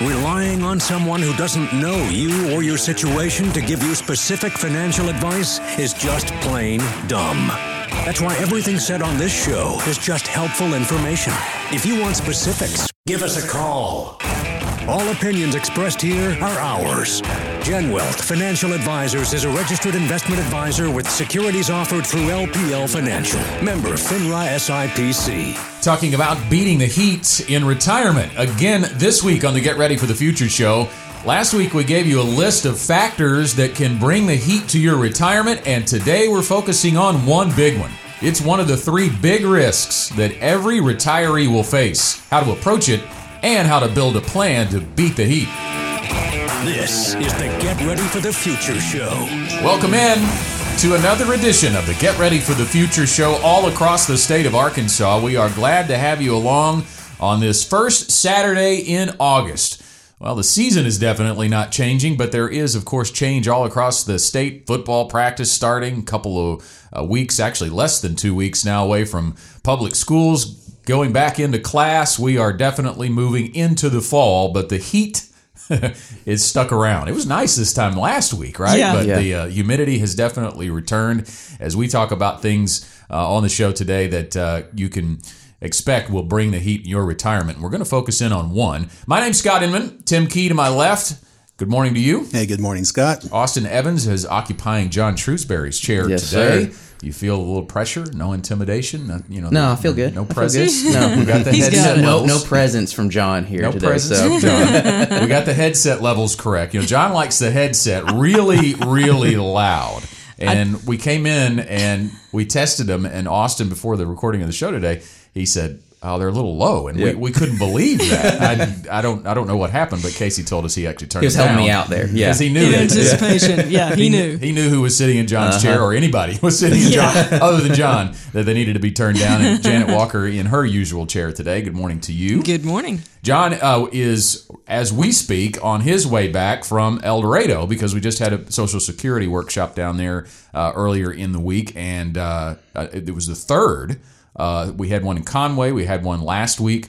Relying on someone who doesn't know you or your situation to give you specific financial advice is just plain dumb. That's why everything said on this show is just helpful information. If you want specifics, give us a call. All opinions expressed here are ours. Gen Wealth Financial Advisors is a registered investment advisor with securities offered through LPL Financial. Member FINRA SIPC. Talking about beating the heat in retirement. Again, this week on the Get Ready for the Future show. Last week we gave you a list of factors that can bring the heat to your retirement, and today we're focusing on one big one. It's one of the three big risks that every retiree will face. How to approach it and how to build a plan to beat the heat. This is the Get Ready for the Future show. Welcome in to another edition of the Get Ready for the Future show all across the state of Arkansas. We are glad to have you along on this first Saturday in August. Well, the season is definitely not changing, but there is, of course, change all across the state. Football practice starting a couple of uh, weeks, actually less than two weeks now away from public schools going back into class. We are definitely moving into the fall, but the heat is stuck around. It was nice this time last week, right? Yeah. But Yeah. the uh, humidity has definitely returned as we talk about things uh, on the show today that uh, you can expect will bring the heat in your retirement. We're going to focus in on one. My name's Scott Inman. Tim Key to my left. Good morning to you. Hey, good morning, Scott. Austin Evans is occupying John Shrewsbury's chair Yes, today. sir. You feel a little pressure, no intimidation, no, you know. No, I feel good. No presence. good. No. we got the headset no no presence from John here No today. presence so John. we got the headset levels correct. You know, John likes the headset really, really loud. And we came in and we tested them. And Austin, before the recording of the show today, he said, "Oh, they're a little low," and we, Yeah. we couldn't believe that. I, I don't I don't know what happened, but Casey told us he actually turned. He was it helping down me out there. Yeah. because he knew in that- anticipation. Yeah, he knew. he knew who was sitting in John's Uh-huh. chair, or anybody was sitting in John, other than John, that they needed to be turned down. And Janet Walker in her usual chair today. Good morning to you. Good morning. John uh, is, as we speak, on his way back from El Dorado because we just had a Social Security workshop down there uh, earlier in the week, and uh, uh, it was the third. Uh, we had one in Conway. We had one last week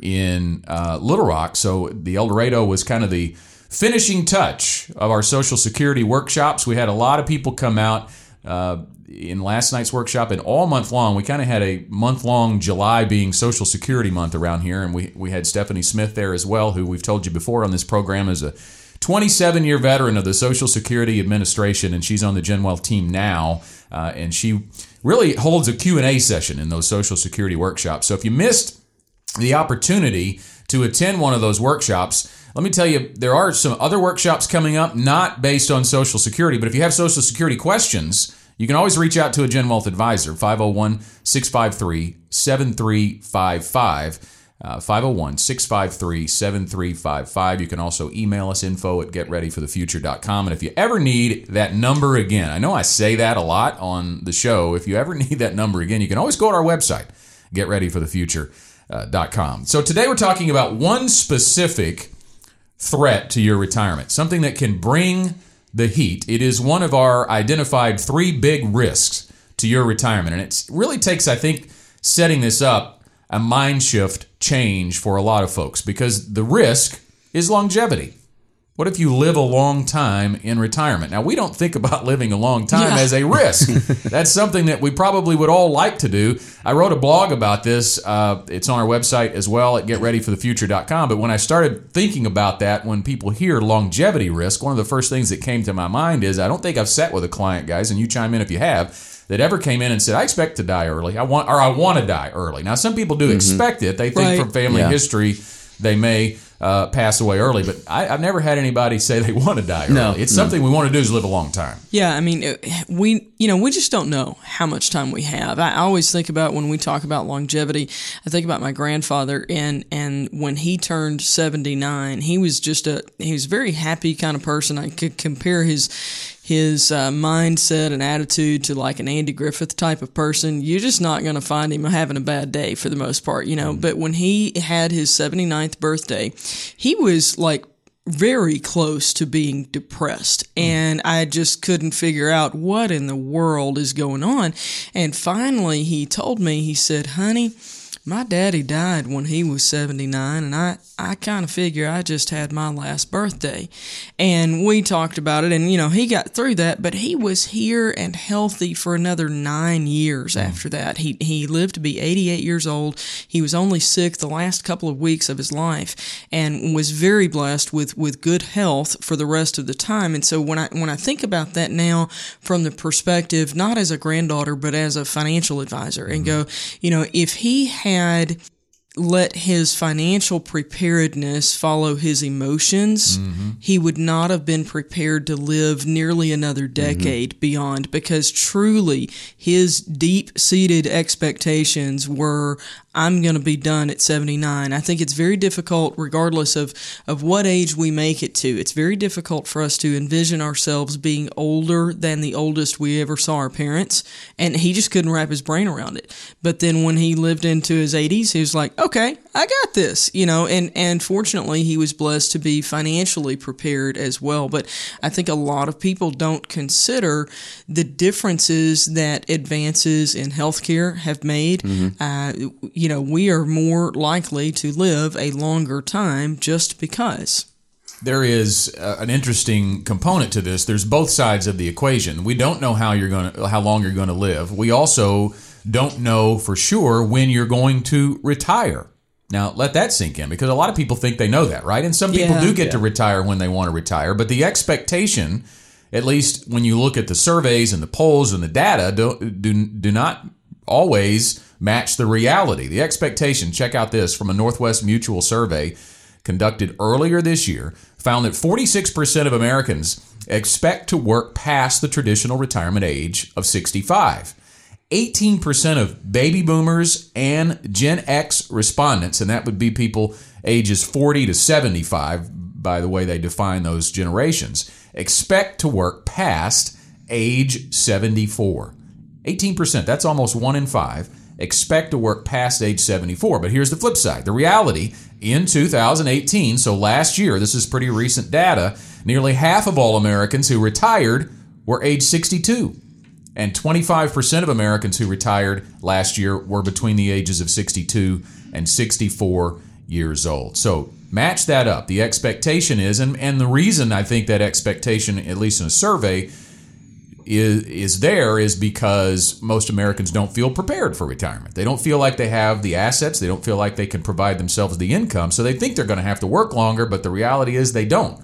in uh, Little Rock. So the El Dorado was kind of the finishing touch of our Social Security workshops. We had a lot of people come out. Uh, in last night's workshop and all month long, we kind of had a month long July being Social Security month around here, and we we had Stephanie Smith there as well, who we've told you before on this program is a 27 year veteran of the Social Security Administration, and she's on the Gen Wealth team now, uh, and she really holds a Q and A session in those Social Security workshops. So if you missed the opportunity to attend one of those workshops, let me tell you, there are some other workshops coming up, not based on Social Security, but if you have Social Security questions, you can always reach out to a Gen Wealth advisor, 501 653 7355. Uh, 501 653 7355. You can also email us info at getreadyforthefuture.com. And if you ever need that number again, I know I say that a lot on the show. If you ever need that number again, you can always go to our website, getreadyforthefuture.com. Uh, so today we're talking about one specific threat to your retirement, something that can bring the heat. It is one of our identified three big risks to your retirement. And it really takes, I think, setting this up a mind shift change for a lot of folks because the risk is longevity. What if you live a long time in retirement? Now, we don't think about living a long time Yeah. as a risk. That's something that we probably would all like to do. I wrote a blog about this. Uh, it's on our website as well at getreadyforthefuture.com. But when I started thinking about that, when people hear longevity risk, one of the first things that came to my mind is I don't think I've sat with a client, guys, and you chime in if you have, that ever came in and said, I expect to die early. I want, or I want to die early. Now, some people do expect it. They think Right. from family Yeah. history they may uh, pass away early, but I, I've never had anybody say they want to die early. No, it's no. something we want to do is live a long time. Yeah, I mean, we you know we just don't know how much time we have. I always think about when we talk about longevity. I think about my grandfather, and and when he turned seventy nine, he was just a he was a very happy kind of person. I could compare his his uh, mindset and attitude to like an Andy Griffith type of person. You're just not going to find him having a bad day for the most part, you know. But when he had his 79th birthday, he was like very close to being depressed and I just couldn't figure out what in the world is going on. And finally he told me, he said, honey, my daddy died when he was 79 and I, I kind of figure I just had my last birthday. And we talked about it and, you know, he got through that, but he was here and healthy for another nine years mm. after that. He, he lived to be 88 years old. He was only sick the last couple of weeks of his life and was very blessed with, with good health for the rest of the time. And so when I, when I think about that now from the perspective, not as a granddaughter, but as a financial advisor mm-hmm. and go, you know, if he had had let his financial preparedness follow his emotions, mm-hmm. he would not have been prepared to live nearly another mm-hmm. decade mm-hmm. beyond because truly his deep seated expectations were I'm going to be done at 79. I think it's very difficult, regardless of, of what age we make it to. It's very difficult for us to envision ourselves being older than the oldest we ever saw our parents. And he just couldn't wrap his brain around it. But then when he lived into his 80s, he was like, okay, I got this, you know, and, and fortunately he was blessed to be financially prepared as well. But I think a lot of people don't consider the differences that advances in healthcare have made. Mm-hmm. Uh, you you know, we are more likely to live a longer time just because. There is uh, an interesting component to this. There's both sides of the equation. We don't know how you're going to how long you're going to live. We also don't know for sure when you're going to retire. Now, let that sink in because a lot of people think they know that, right? And some people yeah, do get yeah. to retire when they want to retire, but the expectation, at least when you look at the surveys and the polls and the data, do, do, do not always match the reality. The expectation, check out this from a Northwest Mutual survey conducted earlier this year, found that 46% of Americans expect to work past the traditional retirement age of 65. 18% of baby boomers and Gen X respondents, and that would be people ages 40 to 75, by the way they define those generations, expect to work past age 74. 18%, that's almost one in five, expect to work past age 74. But here's the flip side the reality in 2018, so last year, this is pretty recent data, nearly half of all Americans who retired were age 62. And 25% of Americans who retired last year were between the ages of 62 and 64 years old. So match that up. The expectation is, and, and the reason I think that expectation, at least in a survey, is is there is because most Americans don't feel prepared for retirement. They don't feel like they have the assets. They don't feel like they can provide themselves the income. So they think they're going to have to work longer, but the reality is they don't.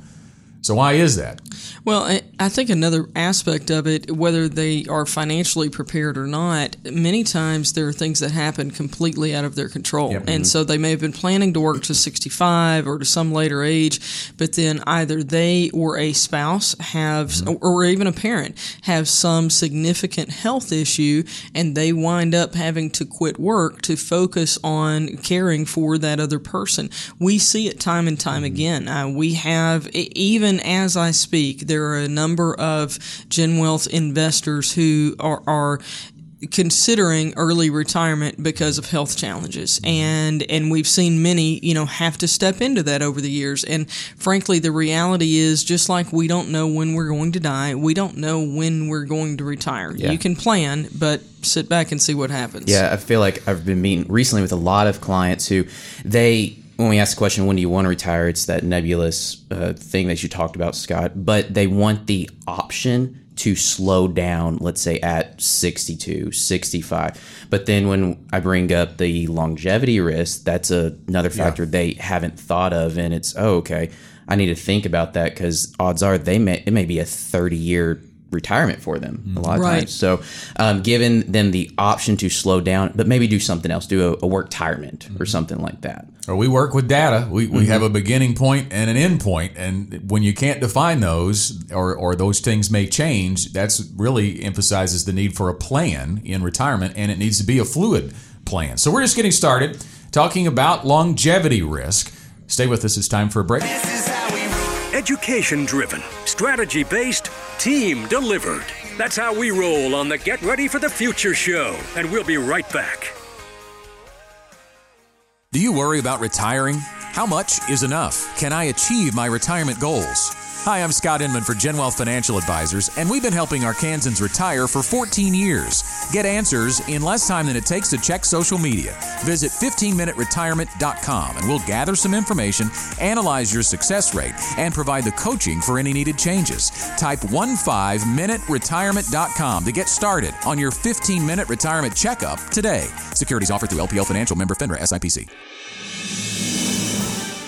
So why is that? Well, I think another aspect of it, whether they are financially prepared or not, many times there are things that happen completely out of their control. Yep. And mm-hmm. so they may have been planning to work to 65 or to some later age, but then either they or a spouse have, mm-hmm. or even a parent, have some significant health issue and they wind up having to quit work to focus on caring for that other person. We see it time and time mm-hmm. again. Uh, we have, even even as I speak, there are a number of Gen Wealth investors who are, are considering early retirement because of health challenges. And and we've seen many you know have to step into that over the years. And frankly the reality is just like we don't know when we're going to die we don't know when we're going to retire. Yeah. you can plan but sit back and see what happens. Yeah i feel like i've been meeting recently with a lot of clients who they when we ask the question, when do you want to retire? It's that nebulous uh, thing that you talked about, Scott. But they want the option to slow down, let's say at 62, 65. But then when I bring up the longevity risk, that's a, another factor yeah. they haven't thought of. And it's, oh, okay, I need to think about that because odds are they may, it may be a 30 year retirement for them a lot of right. times. So, um, giving them the option to slow down, but maybe do something else, do a, a work retirement mm-hmm. or something like that. Or we work with data. We, we mm-hmm. have a beginning point and an end point, and when you can't define those, or or those things may change, that's really emphasizes the need for a plan in retirement, and it needs to be a fluid plan. So we're just getting started talking about longevity risk. Stay with us. It's time for a break. Education driven, strategy based Team delivered. That's how we roll on the Get Ready for the Future show. And we'll be right back. Do you worry about retiring? How much is enough? Can I achieve my retirement goals? Hi, I'm Scott Inman for GenWealth Financial Advisors, and we've been helping Arkansans retire for 14 years. Get answers in less time than it takes to check social media. Visit 15minuteretirement.com and we'll gather some information, analyze your success rate, and provide the coaching for any needed changes. Type 15minuteretirement.com to get started on your 15 minute retirement checkup today. Securities offered through LPL Financial member FINRA SIPC.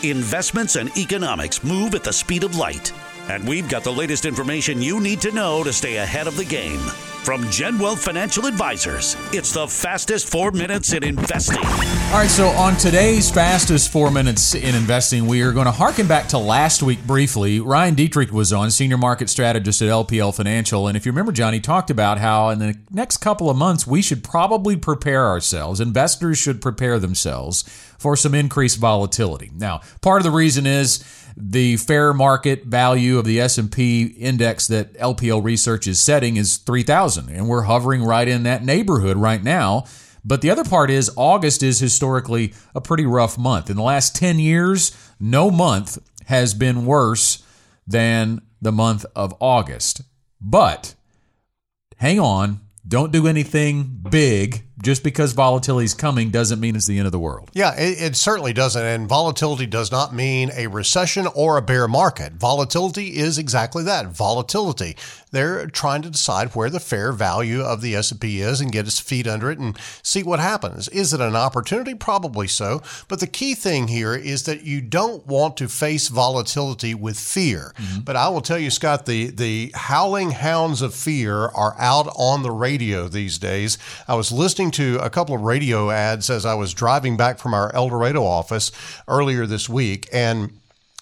Investments and economics move at the speed of light. And we've got the latest information you need to know to stay ahead of the game. From GenWealth Financial Advisors, it's the fastest four minutes in investing. All right, so on today's fastest four minutes in investing, we are going to harken back to last week briefly. Ryan Detrick was on, senior market strategist at LPL Financial. And if you remember, Johnny talked about how in the next couple of months, we should probably prepare ourselves, investors should prepare themselves for some increased volatility. Now, part of the reason is the fair market value of the S&P index that LPL research is setting is 3000 and we're hovering right in that neighborhood right now. But the other part is August is historically a pretty rough month. In the last 10 years, no month has been worse than the month of August. But hang on, don't do anything big just because volatility is coming doesn't mean it's the end of the world. Yeah, it, it, certainly doesn't. And volatility does not mean a recession or a bear market. Volatility is exactly that volatility. They're trying to decide where the fair value of the S&P is and get its feet under it and see what happens. Is it an opportunity? Probably so. But the key thing here is that you don't want to face volatility with fear. Mm-hmm. But I will tell you, Scott, the, the howling hounds of fear are out on the radio these days. I was listening to a couple of radio ads as I was driving back from our El Dorado office earlier this week. And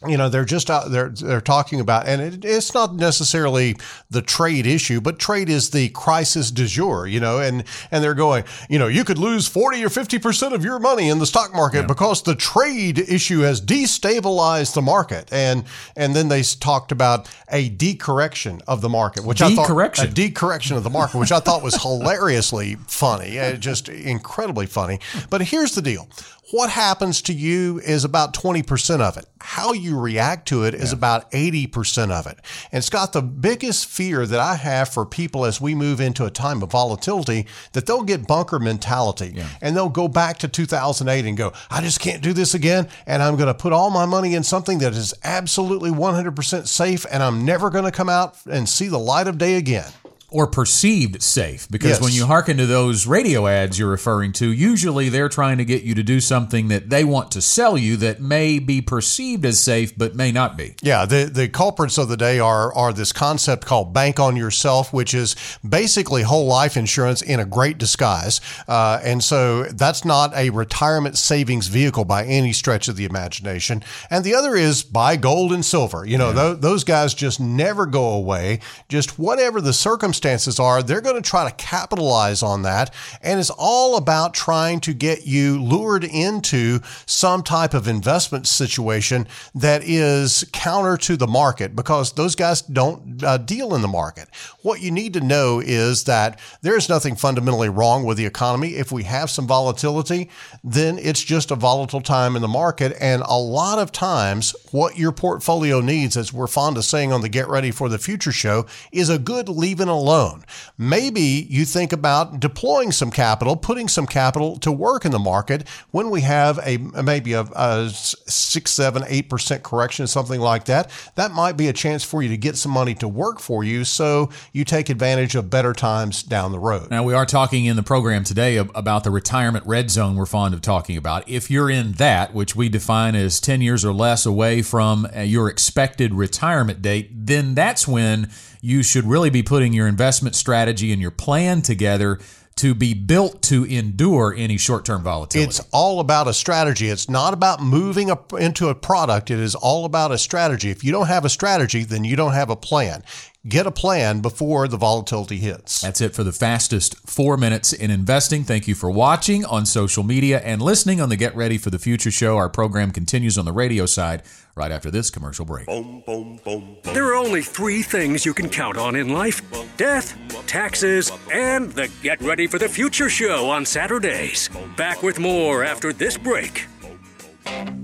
you know they're just out they're they're talking about and it, it's not necessarily the trade issue but trade is the crisis du jour you know and and they're going you know you could lose 40 or 50% of your money in the stock market yeah. because the trade issue has destabilized the market. And and then they talked about a decorrection of the market which I thought a decorrection of the market which I thought was hilariously funny uh, just incredibly funny. But here's the deal what happens to you is about 20% of it. How you react to it is yeah. about 80% of it. And Scott, the biggest fear that I have for people as we move into a time of volatility, that they'll get bunker mentality yeah. and they'll go back to 2008 and go, I just can't do this again. And I'm going to put all my money in something that is absolutely 100% safe and I'm never going to come out and see the light of day again or perceived safe because yes. when you hearken to those radio ads you're referring to usually they're trying to get you to do something that they want to sell you that may be perceived as safe but may not be. Yeah the the culprits of the day are are this concept called bank on yourself which is basically whole life insurance in a great disguise. Uh, and so that's not a retirement savings vehicle by any stretch of the imagination. And the other is buy gold and silver. You know yeah. th- those guys just never go away. Just whatever the circumstance circumstances are, they're going to try to capitalize on that. And it's all about trying to get you lured into some type of investment situation that is counter to the market because those guys don't uh, deal in the market. What you need to know is that there's nothing fundamentally wrong with the economy. If we have some volatility, then it's just a volatile time in the market. And a lot of times, what your portfolio needs, as we're fond of saying on the Get Ready for the Future show, is a good leaving alone alone. Maybe you think about deploying some capital, putting some capital to work in the market when we have a maybe a, a six, seven, eight percent correction, something like that. That might be a chance for you to get some money to work for you, so you take advantage of better times down the road. Now we are talking in the program today about the retirement red zone. We're fond of talking about. If you're in that, which we define as ten years or less away from uh, your expected retirement date, then that's when you should really be putting your investment strategy and your plan together to be built to endure any short-term volatility. It's all about a strategy. It's not about moving a, into a product. It is all about a strategy. If you don't have a strategy, then you don't have a plan. Get a plan before the volatility hits. That's it for the fastest four minutes in investing. Thank you for watching on social media and listening on the Get Ready for the Future show. Our program continues on the radio side right after this commercial break. Boom, boom, boom, there are only three things you can count on in life death, taxes, and the Get Ready for the Future show on Saturdays. Back with more after this break.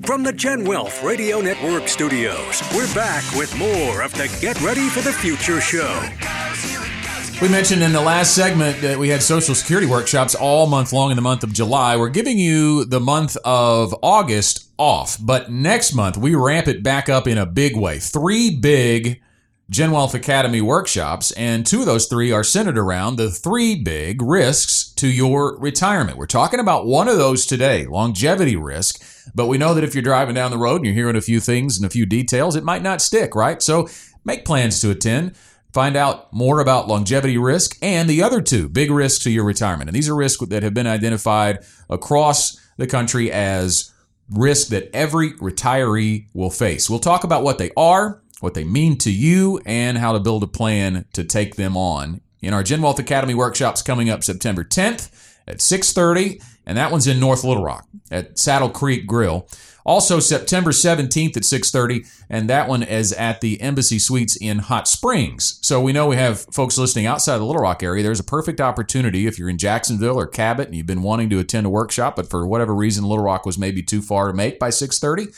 From the Gen Wealth Radio Network studios, we're back with more of the Get Ready for the Future show. We mentioned in the last segment that we had Social Security workshops all month long in the month of July. We're giving you the month of August off, but next month we ramp it back up in a big way. Three big Gen Wealth Academy workshops, and two of those three are centered around the three big risks to your retirement. We're talking about one of those today, longevity risk. But we know that if you're driving down the road and you're hearing a few things and a few details, it might not stick, right? So make plans to attend. Find out more about longevity risk and the other two big risks to your retirement. And these are risks that have been identified across the country as risks that every retiree will face. We'll talk about what they are, what they mean to you, and how to build a plan to take them on in our Gen Wealth Academy workshops coming up September 10th at 6:30, and that one's in North Little Rock at Saddle Creek Grill. Also September 17th at 6:30 and that one is at the Embassy Suites in Hot Springs. So we know we have folks listening outside the Little Rock area. There's a perfect opportunity if you're in Jacksonville or Cabot and you've been wanting to attend a workshop but for whatever reason Little Rock was maybe too far to make by 6:30.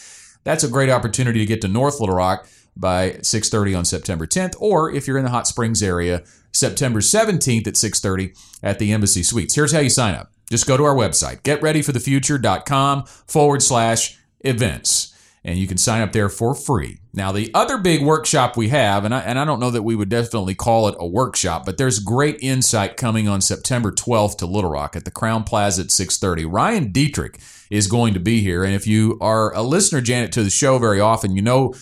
That's a great opportunity to get to North Little Rock by 6:30 on September 10th or if you're in the Hot Springs area September 17th at 6:30 at the Embassy Suites. Here's how you sign up. Just go to our website, getreadyforthefuture.com forward slash events. And you can sign up there for free. Now, the other big workshop we have, and I, and I don't know that we would definitely call it a workshop, but there's great insight coming on September 12th to Little Rock at the Crowne Plaza at 6:30. Ryan Detrick is going to be here, and if you are a listener, Janet, to the show very often, you know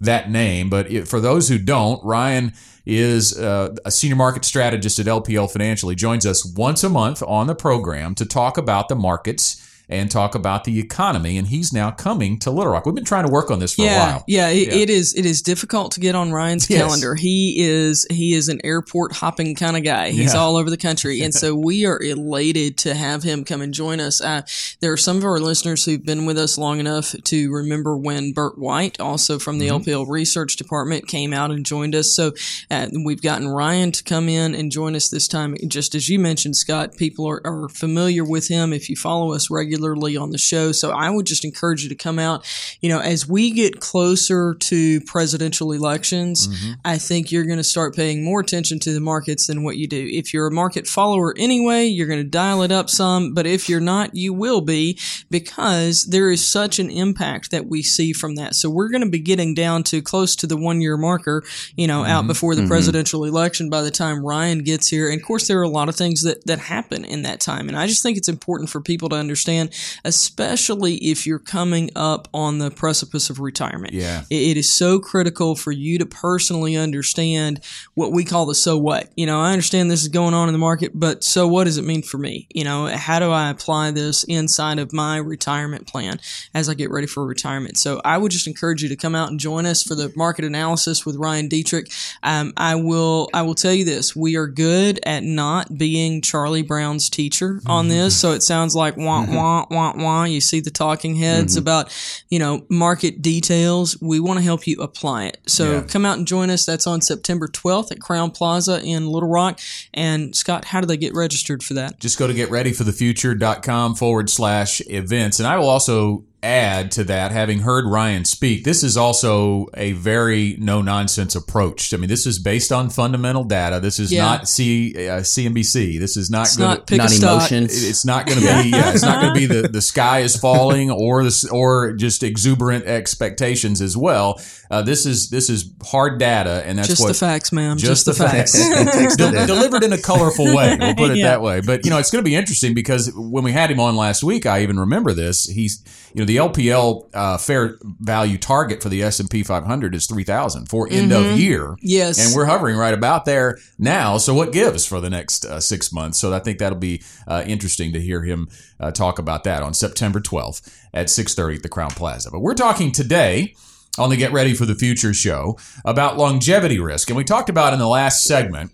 that name. But it, for those who don't, Ryan is uh, a senior market strategist at LPL Financial. He joins us once a month on the program to talk about the markets and talk about the economy. And he's now coming to Little Rock. We've been trying to work on this for yeah, a while. Yeah, it, it is. It is difficult to get on Ryan's Yes. calendar. He is he is an airport hopping kind of guy. He's Yeah. all over the country, and so we are elated to have him come and join us. Uh, there are some of our listeners who've been with us long enough to remember when Burt White, also from the Mm-hmm. LPL Research Department, came out and joined us. So uh, we've gotten Ryan to come in and join us this time. Just as you mentioned, Scott, people are, are familiar with him if you follow us regularly on the show. So I would just encourage you to come out. You know, as we get closer to presidential elections, mm-hmm. I think you're going to start paying more attention to the markets than what you do. If you're a market follower anyway, you're going to dial it up some. But if you're not, you will be because there is such an impact that we see from that. So we're going to be getting down to close to the one year marker, you know, out mm-hmm. before the mm-hmm. presidential election by the time Ryan gets here. And of course, there are a lot of things that, that happen in that time. And I just think it's important for people to understand, especially if you're coming up on the precipice of retirement. Yeah. It- it is so critical for you to personally understand what we call the so what. You know, I understand this is going on in the market, but so what does it mean for me? You know, how do I apply this inside of my retirement plan as I get ready for retirement? So I would just encourage you to come out and join us for the market analysis with Ryan Detrick. Um, I will, I will tell you this: we are good at not being Charlie Brown's teacher on this. So it sounds like wah wah wah wah. You see the talking heads mm-hmm. about, you know, market details. We want to help you apply it. So Yeah. come out and join us. That's on September 12th at Crowne Plaza in Little Rock. And Scott, how do they get registered for that? just go to getreadyforthefuture.com forward slash events. And I will also add to that, having heard Ryan speak, this is also a very no nonsense approach. I mean, this is based on fundamental data. This is Yeah. not C, uh, CNBC. This is not It's gonna- not pick Not a stock. emotions. it's not going to be yeah it's not going to be the the sky is falling or this or just exuberant expectations as well uh, this is this is hard data and that's Just what the facts, ma'am. just, Just, the, facts. De- delivered in a colorful way. We'll put it Yeah. that way. But you know, it's going to be interesting because when we had him on last week, I even remember this. He's you know the LPL uh, fair value target for the S and P 500 is three thousand for end of year. Mm-hmm. Yes. and we're hovering right about there now. So what gives for the next uh, six months? So I think that'll be uh, interesting to hear him uh, talk about that on September 12th at 6:30 at the Crowne Plaza. But we're talking today on the Get Ready for the Future show about longevity risk. And we talked about in the last segment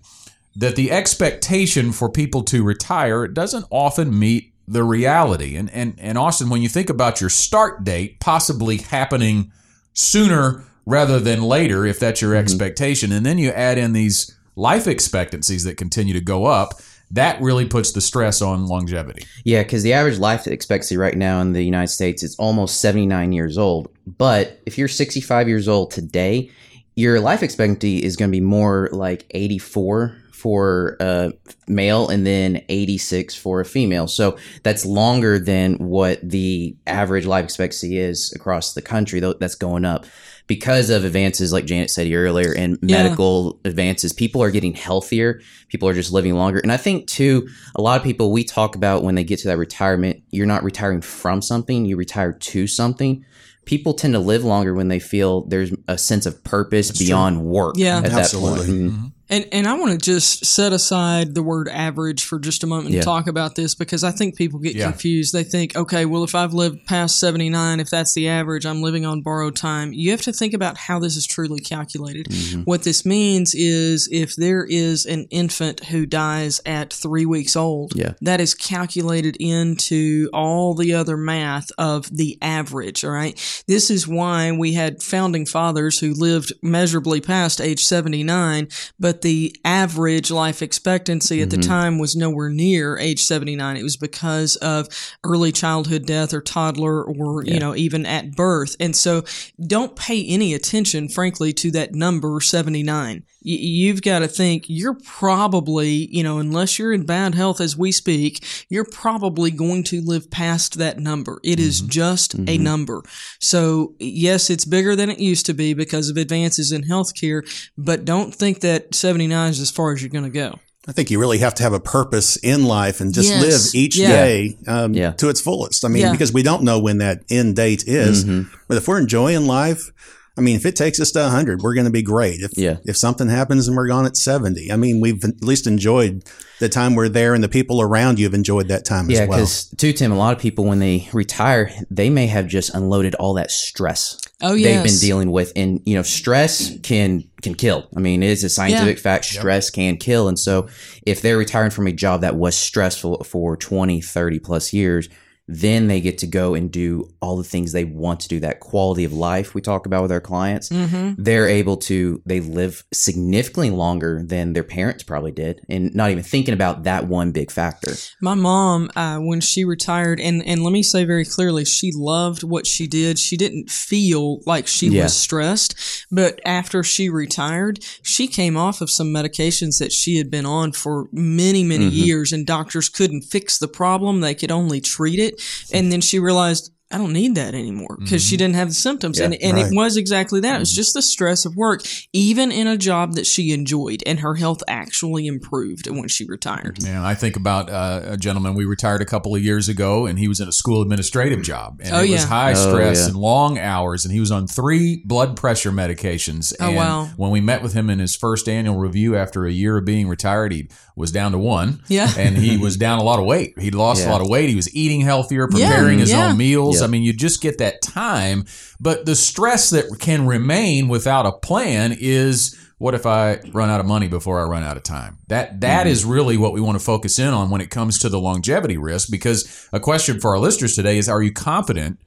that the expectation for people to retire doesn't often meet the reality. And, and, and Austin, when you think about your start date possibly happening sooner rather than later, if that's your mm-hmm. expectation, and then you add in these life expectancies that continue to go up, that really puts the stress on longevity. Yeah, because the average life expectancy right now in the United States is almost 79 years old. But if you're 65 years old today, your life expectancy is going to be more like 84 for a male and then 86 for a female. So that's longer than what the average life expectancy is across the country. That's going up because of advances like Janet said earlier and Yeah. medical advances. People are getting healthier. People are just living longer. And I think too, a lot of people we talk about when they get to that retirement, you're not retiring from something, you retire to something. People tend to live longer when they feel there's a sense of purpose beyond work. Yeah. at Absolutely. that point. Mhm. And and I want to just set aside the word average for just a moment Yeah. and talk about this because I think people get Yeah. confused. They think, okay, well, if I've lived past 79, if that's the average, I'm living on borrowed time. You have to think about how this is truly calculated. Mm-hmm. What this means is if there is an infant who dies at three weeks old, Yeah. that is calculated into all the other math of the average. All right. This is why we had founding fathers who lived measurably past age 79, but the average life expectancy at the mm-hmm. time was nowhere near age 79. It was because of early childhood death or toddler or, you know, even at birth. And so don't pay any attention, frankly, to that number 79. Y- You've got to think you're probably, you know, unless you're in bad health as we speak, you're probably going to live past that number. It is just a number. So, yes, it's bigger than it used to be because of advances in healthcare, but don't think that 79 is as far as you're going to go. I think you really have to have a purpose in life and just Yes. live each Yeah. day um, Yeah. to its fullest. I mean, Yeah. because we don't know when that end date is. Mm-hmm. But if we're enjoying life, I mean, if it takes us to 100, we're going to be great. If, Yeah. if something happens and we're gone at 70, I mean, we've at least enjoyed the time we're there and the people around you have enjoyed that time Yeah, as well. Yeah, because too, Tim, a lot of people when they retire, they may have just unloaded all that stress Oh, they've been dealing with, and you know, stress can can kill. I mean, it is a scientific fact. Stress can kill, and so if they're retiring from a job that was stressful for 20, 30 plus years, then they get to go and do all the things they want to do. That quality of life we talk about with our clients, Mm-hmm. they're able to they live significantly longer than their parents probably did, and not even thinking about that one big factor. My mom, uh, when she retired, and, and let me say very clearly, she loved what she did. She didn't feel like she Yeah. was stressed, but after she retired, she came off of some medications that she had been on for many, many Mm-hmm. years, and doctors couldn't fix the problem. They could only treat it. And then she realized, I don't need that anymore because she didn't have the symptoms. and and right. it was exactly that. It was just the stress of work, even in a job that she enjoyed, and her health actually improved when she retired. Yeah, I think about uh, a gentleman we retired a couple of years ago, and he was in a school administrative job, and Oh, it was high Oh, stress yeah. and long hours, and he was on three blood pressure medications. Oh, and wow. When we met with him in his first annual review after a year of being retired, he was down to one. Yeah. and he was down a lot of weight. He lost a lot of weight. He was eating healthier, Yeah, preparing his yeah. own meals. Yeah. I mean, you just get that time, but the stress that can remain without a plan is what if I run out of money before I run out of time? That that mm-hmm. is really what we want to focus in on when it comes to the longevity risk. Because a question for our listeners today is: Are you confident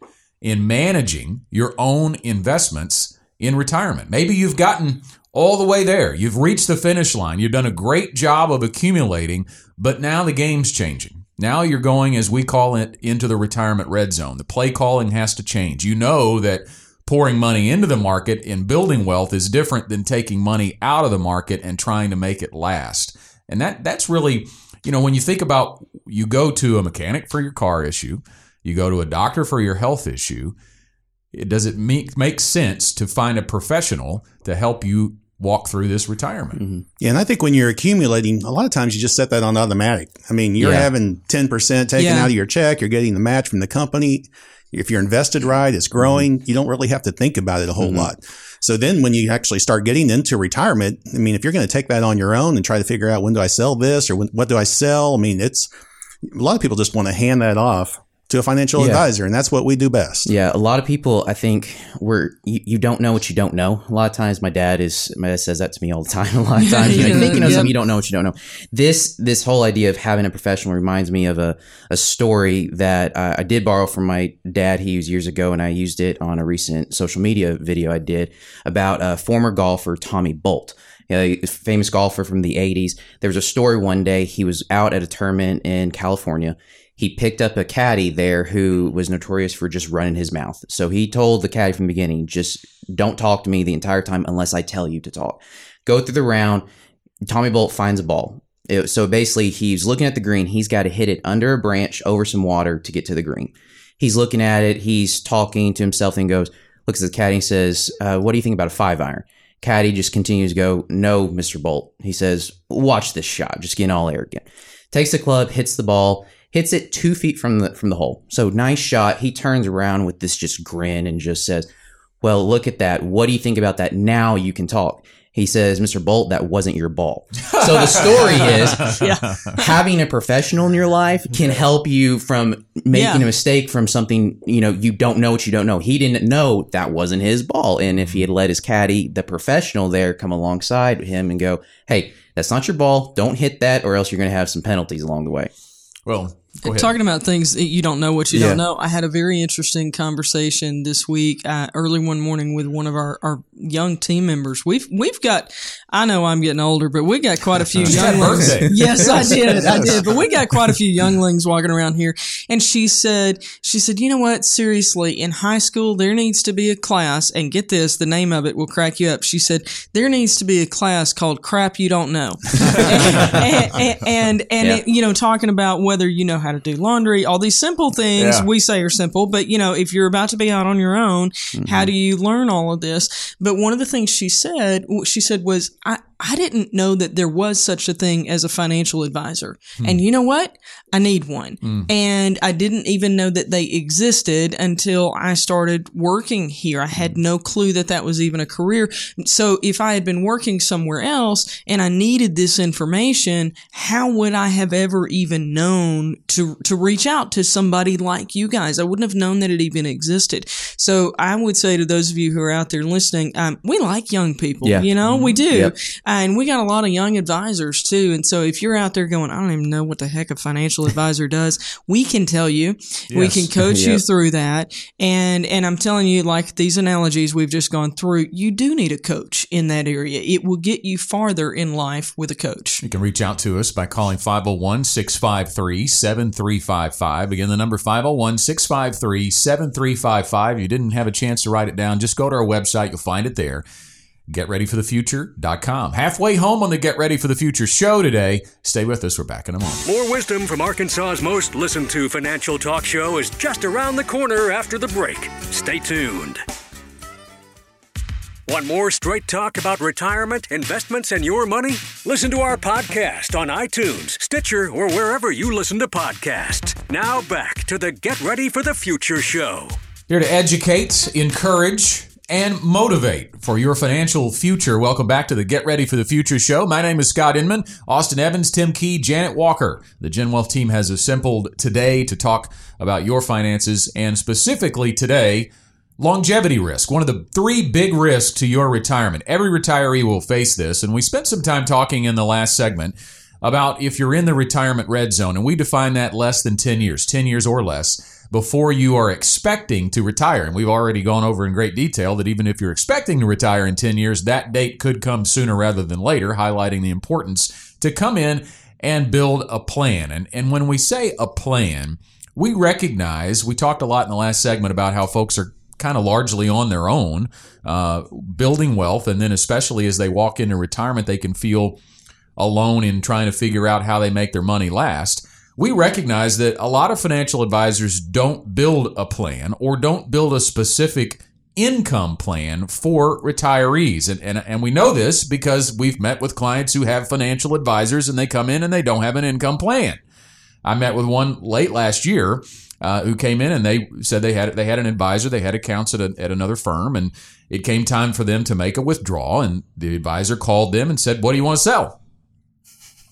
in managing your own investments in retirement? Maybe you've gotten all the way there. You've reached the finish line. You've done a great job of accumulating, but now the game's changing. Now you're going, as we call it, into the retirement red zone. The play calling has to change. You know that pouring money into the market and building wealth is different than taking money out of the market and trying to make it last. And that that's really, you know, when you think about you go to a mechanic for your car issue, you go to a doctor for your health issue, does it make make sense to find a professional to help you walk through this retirement? Mm-hmm. Yeah, and I think when you're accumulating, a lot of times you just set that on automatic. I mean, you're Yeah. having 10% taken Yeah. out of your check, you're getting the match from the company. If you're invested right, it's growing, mm-hmm. you don't really have to think about it a whole mm-hmm. lot. So then when you actually start getting into retirement, I mean, if you're going to take that on your own and try to figure out when do I sell this or when, what do I sell? I mean, it's a lot of people just want to hand that off to a financial Yeah. advisor, and that's what we do best. Yeah, a lot of people, I think, we're you, you don't know what you don't know. A lot of times, my dad is my dad says that to me all the time. A lot of times, you, know, you think you know Yeah. something, you don't know what you don't know. This this whole idea of having a professional reminds me of a a story that uh, I did borrow from my dad. He used years ago, and I used it on a recent social media video I did about a former golfer Tommy Bolt. A famous golfer from the 80s. There was a story one day he was out at a tournament in California he picked up a caddy there who was notorious for just running his mouth. So he told the caddy from the beginning, just don't talk to me the entire time unless I tell you to talk. Go through the round. Tommy Bolt finds a ball. It- so basically, he's looking at the green. He's got to hit it under a branch over some water to get to the green. He's looking at it. He's talking to himself and goes, looks at the caddy and says, uh, What do you think about a five iron? Caddy just continues to go, No, Mr. Bolt. He says, Watch this shot. Just getting all arrogant. Takes the club, hits the ball, hits it two feet from the from the hole. So nice shot. He turns around with this just grin and just says, "Well, look at that. What do you think about that? Now you can talk." He says, "Mr. Bolt, that wasn't your ball." So the story is, Yeah. having a professional in your life can help you from making Yeah. a mistake from something you know you don't know what you don't know. He didn't know that wasn't his ball, and if he had let his caddy, the professional there, come alongside him and go, "Hey, that's not your ball. Don't hit that, or else you're going to have some penalties along the way." Well. Talking about things that you don't know what you Yeah. don't know. I had a very interesting conversation this week, uh, early one morning, with one of our, our young team members. We've we've got. I know I'm getting older, but we got quite a few younglings. Yes, I did. I did. But we got quite a few younglings walking around here. And she said, she said, you know what? Seriously, in high school, there needs to be a class, and get this, the name of it will crack you up. She said, there needs to be a class called Crap You Don't Know. and, and, and, and Yeah. it, you know, talking about whether you know how to do laundry, all these simple things Yeah. we say are simple, but you know, if you're about to be out on your own, how mm-hmm. do you learn all of this? But one of the things she said, she said was, I, I didn't know that there was such a thing as a financial advisor. Hmm. And you know what? I need one. Hmm. And I didn't even know that they existed until I started working here. I had hmm. no clue that that was even a career. So if I had been working somewhere else and I needed this information, how would I have ever even known to, to reach out to somebody like you guys? I wouldn't have known that it even existed. So I would say to those of you who are out there listening, um, we like young people. Yeah. You know, we do. Yep. And we got a lot of young advisors too. And so if you're out there going, I don't even know what the heck a financial advisor does, we can tell you. We can coach you through that. And and I'm telling you, like these analogies we've just gone through, you do need a coach in that area. It will get you farther in life with a coach. You can reach out to us by calling 501 653 7355. Again, the number 501 653 7355. You didn't have a chance to write it down, just go to our website. You'll find it there. GetReadyForTheFuture.com. Halfway home on the Get Ready for the Future show today. Stay with us. We're back in a moment. More wisdom from Arkansas's most listened to financial talk show is just around the corner after the break. Stay tuned. Want more straight talk about retirement, investments, and your money? Listen to our podcast on iTunes, Stitcher, or wherever you listen to podcasts. Now back to the Get Ready for the Future show. Here to educate, encourage, and motivate for your financial future. Welcome back to the Get Ready for the Future show. My name is Scott Inman, Austin Evans, Tim Key, Janet Walker. The Gen Wealth team has assembled today to talk about your finances and specifically today, longevity risk. One of the three big risks to your retirement. Every retiree will face this. And we spent some time talking in the last segment about if you're in the retirement red zone, and we define that less than 10 years, 10 years or less before you are expecting to retire. And we've already gone over in great detail that even if you're expecting to retire in 10 years, that date could come sooner rather than later, highlighting the importance to come in and build a plan. And, and when we say a plan, we recognize, we talked a lot in the last segment about how folks are kind of largely on their own, uh, building wealth. And then, especially as they walk into retirement, they can feel alone in trying to figure out how they make their money last we recognize that a lot of financial advisors don't build a plan or don't build a specific income plan for retirees. And, and, and we know this because we've met with clients who have financial advisors and they come in and they don't have an income plan. I met with one late last year uh, who came in and they said they had they had an advisor, they had accounts at, a, at another firm, and it came time for them to make a withdrawal. And the advisor called them and said, "What do you want to sell?"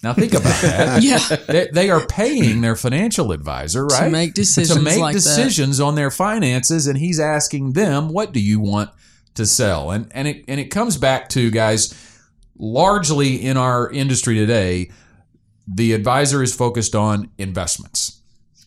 Now think about that. Yeah. They, they are paying their financial advisor, right? to make decisions to make like that. decisions on their finances, and he's asking them, "What do you want to sell?" And and it and it comes back to guys, largely in our industry today, the advisor is focused on investments.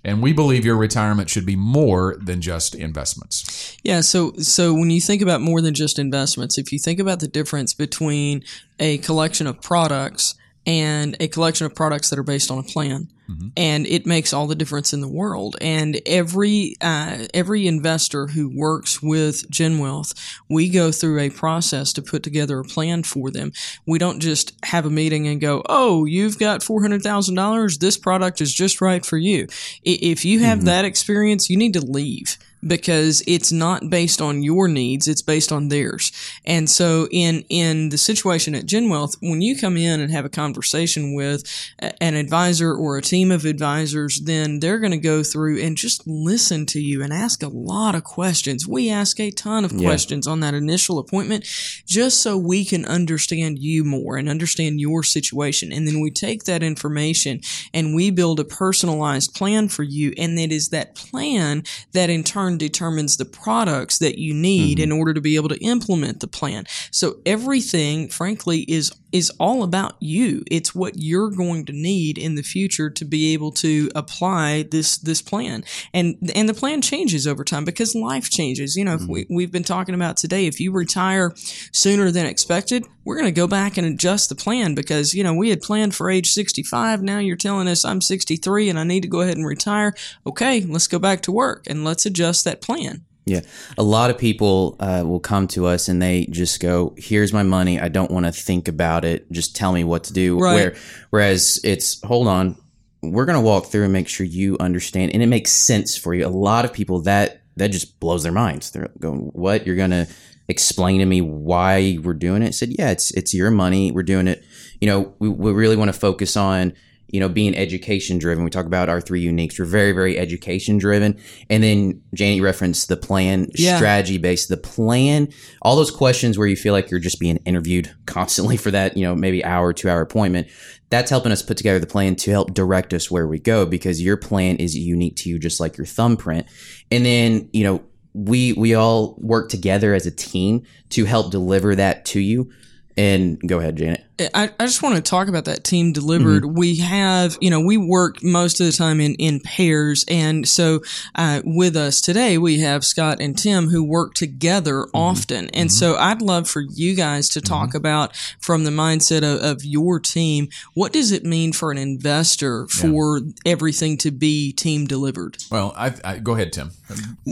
And we believe your retirement should be more than just investments. Yeah, so so when you think about more than just investments, if you think about the difference between a collection of products and a collection of products that are based on a plan, and it makes all the difference in the world. And every uh, every investor who works with GenWealth, we go through a process to put together a plan for them. We don't just have a meeting and go, "Oh, you've got four hundred thousand dollars. This product is just right for you." If you have that experience, you need to leave because it's not based on your needs it's based on theirs. And so in in the situation at genwealth when you come in and have a conversation with an advisor or a team of advisors then they're going to go through and just listen to you and ask a lot of questions. We ask a ton of questions on that initial appointment just so we can understand you more and understand your situation. And then we take that information and we build a personalized plan for you and it is that plan that in turn determines the products that you need mm-hmm. in order to be able to implement the plan. So everything frankly is is all about you. It's what you're going to need in the future to be able to apply this this plan. And and the plan changes over time because life changes. You know if we, mm-hmm. we've been talking about today if you retire sooner than expected we're going to go back and adjust the plan because you know we had planned for age 65 now you're telling us i'm 63 and i need to go ahead and retire. Okay let's go back to work and let's adjust that plan Yeah. A lot of people uh, will come to us and they just go, here's my money. I don't want to think about it. Just tell me what to do. Right. Where, whereas it's, hold on, we're going to walk through and make sure you understand and it makes sense for you. A lot of people that, that just blows their minds. They're going, what? You're going to explain to me why we're doing it? I said, yeah, it's, it's your money. We're doing it. You know, we, we really want to focus on, you know, being education driven. We talk about our three uniques. We're very, very education driven. And then Janet referenced the plan, Yeah. strategy based. The plan, all those questions where you feel like you're just being interviewed constantly for that, you know, maybe hour, two hour appointment. That's helping us put together the plan to help direct us where we go because your plan is unique to you, just like your thumbprint. And then, you know, we we all work together as a team to help deliver that to you. And go ahead, Janet. I, I just want to talk about that team delivered. Mm-hmm. We have, you know, we work most of the time in, in pairs. And so, uh, with us today, we have Scott and Tim who work together mm-hmm. often. And mm-hmm. so I'd love for you guys to talk about from the mindset of, of your team, what does it mean for an investor for everything to be team delivered? Well, I, I go ahead, Tim.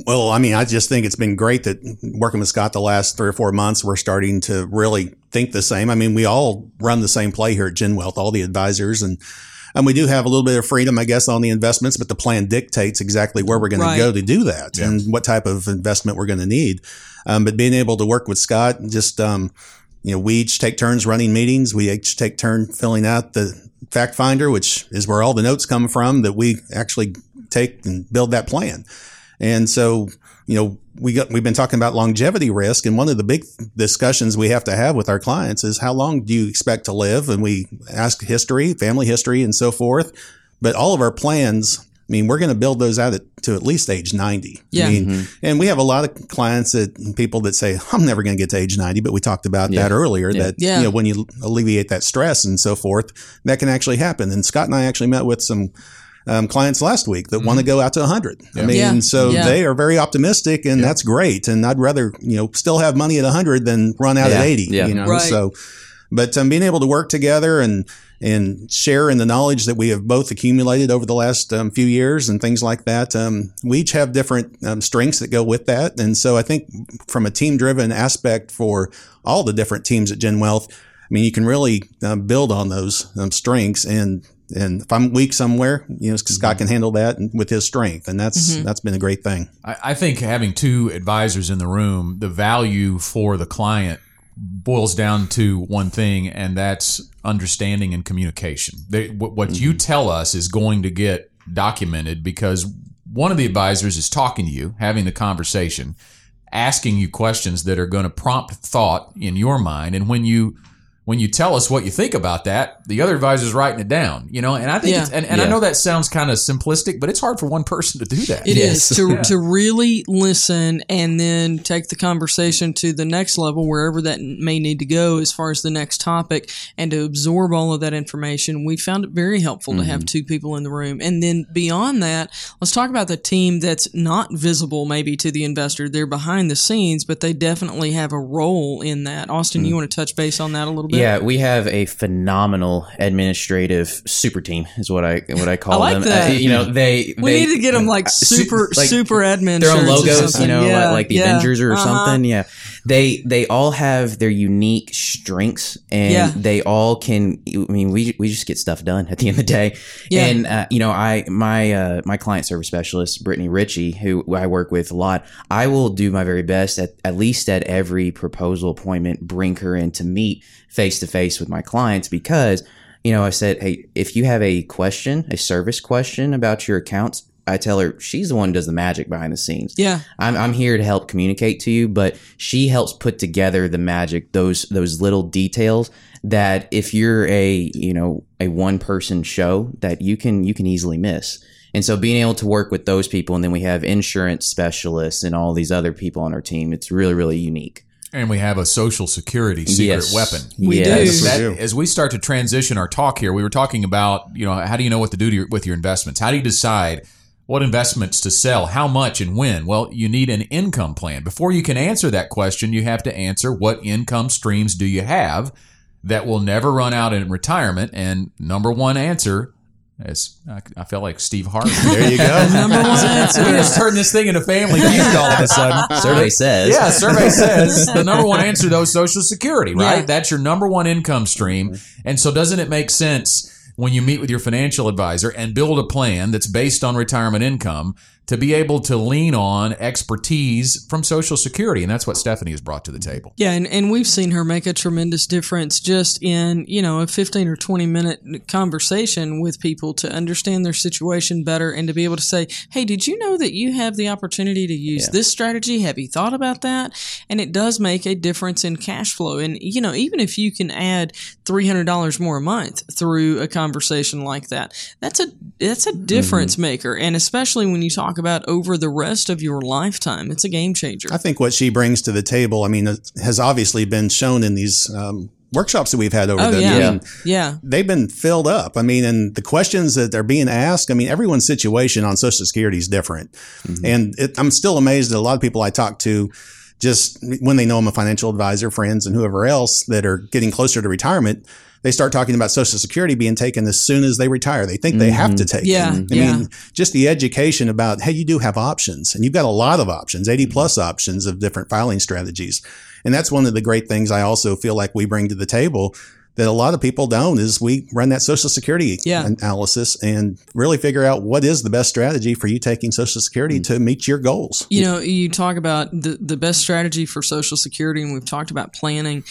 Well, I mean, I just think it's been great that working with Scott the last three or four months, we're starting to really think the same. I mean, we all run the same play here at Gen Wealth, all the advisors, and and we do have a little bit of freedom, I guess, on the investments, but the plan dictates exactly where we're going Right. to go to do that and what type of investment we're going to need. Um, but being able to work with Scott, just um, you know, we each take turns running meetings. We each take turn filling out the fact finder, which is where all the notes come from that we actually take and build that plan. And so, you know, we got, we've been talking about longevity risk. And one of the big discussions we have to have with our clients is how long do you expect to live? And we ask history, family history and so forth. But all of our plans, I mean, we're going to build those out at, to at least age 90. Yeah. I mean, mm-hmm. and we have a lot of clients that people that say, I'm never going to get to age 90, but we talked about that earlier that, Yeah. you know, when you alleviate that stress and so forth, that can actually happen. And Scott and I actually met with some um, clients last week that want to go out to 100. I mean, Yeah. so Yeah. they are very optimistic, and that's great. And I'd rather you know still have money at 100 than run out Yeah. at 80. Yeah. You know, Right. so but um, being able to work together and and share in the knowledge that we have both accumulated over the last um, few years and things like that. Um, we each have different um, strengths that go with that, and so I think from a team driven aspect for all the different teams at Gen Wealth, I mean, you can really um, build on those um, strengths and. And if I'm weak somewhere, you know, Scott mm-hmm. can handle that with his strength, and that's mm-hmm. that's been a great thing. I, I think having two advisors in the room, the value for the client boils down to one thing, and that's understanding and communication. They, what what you mm-hmm. tell us is going to get documented because one of the advisors is talking to you, having the conversation, asking you questions that are going to prompt thought in your mind, and when you when you tell us what you think about that, the other advisor's writing it down. You know, and I think, Yeah. it's, and, and I know that sounds kind of simplistic, but it's hard for one person to do that. It is Yes. to to really listen and then take the conversation to the next level, wherever that may need to go, as far as the next topic, and to absorb all of that information. We found it very helpful to have mm-hmm. two people in the room, and then beyond that, let's talk about the team that's not visible maybe to the investor. They're behind the scenes, but they definitely have a role in that. Austin, you mm. want to touch base on that a little bit? Yeah, we have a phenomenal administrative super team, is what I what I call I like them. that. Uh, you know, they We they- need to get them like su- super like, super admin their own logos, you know, Yeah, like, like the yeah. Avengers or Uh-huh. something. Yeah, they they all have their unique strengths, and Yeah. they all can. I mean, we we just get stuff done at the end of the day. Yeah. And uh, you know, I my uh, my client service specialist, Brittany Ritchie, who I work with a lot. I will do my very best at at least at every proposal appointment, bring her in to meet face to face with my clients because. You know, I said, hey, if you have a question, a service question about your accounts, I tell her she's the one who does the magic behind the scenes. Yeah. I'm, I'm here to help communicate to you, but she helps put together the magic, those those little details that if you're a you know a one person show that you can you can easily miss. And so being able to work with those people, and then we have insurance specialists and all these other people on our team, it's really really unique. And we have a social security secret Yes. weapon. We Yes. do. That- as we start to transition our talk here, we were talking about, you know, how do you know what to do to your, with your investments? How do you decide what investments to sell, how much and when? Well, you need an income plan. Before you can answer that question, you have to answer what income streams do you have that will never run out in retirement? And number one answer is, I, I felt like Steve Harvey. There you go. Number one answer. we just turned this thing into family feud all of a sudden. Survey says, Yeah, survey says the number one answer though is Social Security, right? Yeah. That's your number one income stream. Mm-hmm. And so, doesn't it make sense when you meet with your financial advisor and build a plan that's based on retirement income to be able to lean on expertise from Social Security? And that's what Stephanie has brought to the table. Yeah, and, and we've seen her make a tremendous difference just in, you know, a 15 or 20 minute conversation with people to understand their situation better and to be able to say, hey, did you know that you have the opportunity to use this strategy? Have you thought about that? And it does make a difference in cash flow. And, you know, even if you can add $300 more a month through a conversation like that, that's a, that's a mm-hmm. difference maker. And especially when you talk about over the rest of your lifetime, it's a game changer. I think what she brings to the table, I mean, has obviously been shown in these um, workshops that we've had over Oh, the. yeah. I mean, yeah. they've been filled up. I mean, and the questions that they're being asked, I mean, everyone's situation on Social Security is different. And it, I'm still amazed that a lot of people I talk to just when they know I'm a financial advisor, friends, and whoever else that are getting closer to retirement. They start talking about Social Security being taken as soon as they retire. They think they have to mm-hmm. take Yeah, it. I yeah. mean, just the education about, hey, you do have options and you've got a lot of options, 80 plus mm-hmm. options of different filing strategies. And that's one of the great things I also feel like we bring to the table that a lot of people don't is we run that social security Yeah. analysis and really figure out what is the best strategy for you taking social security mm. to meet your goals. You know, you talk about the, the best strategy for Social Security, and we've talked about planning.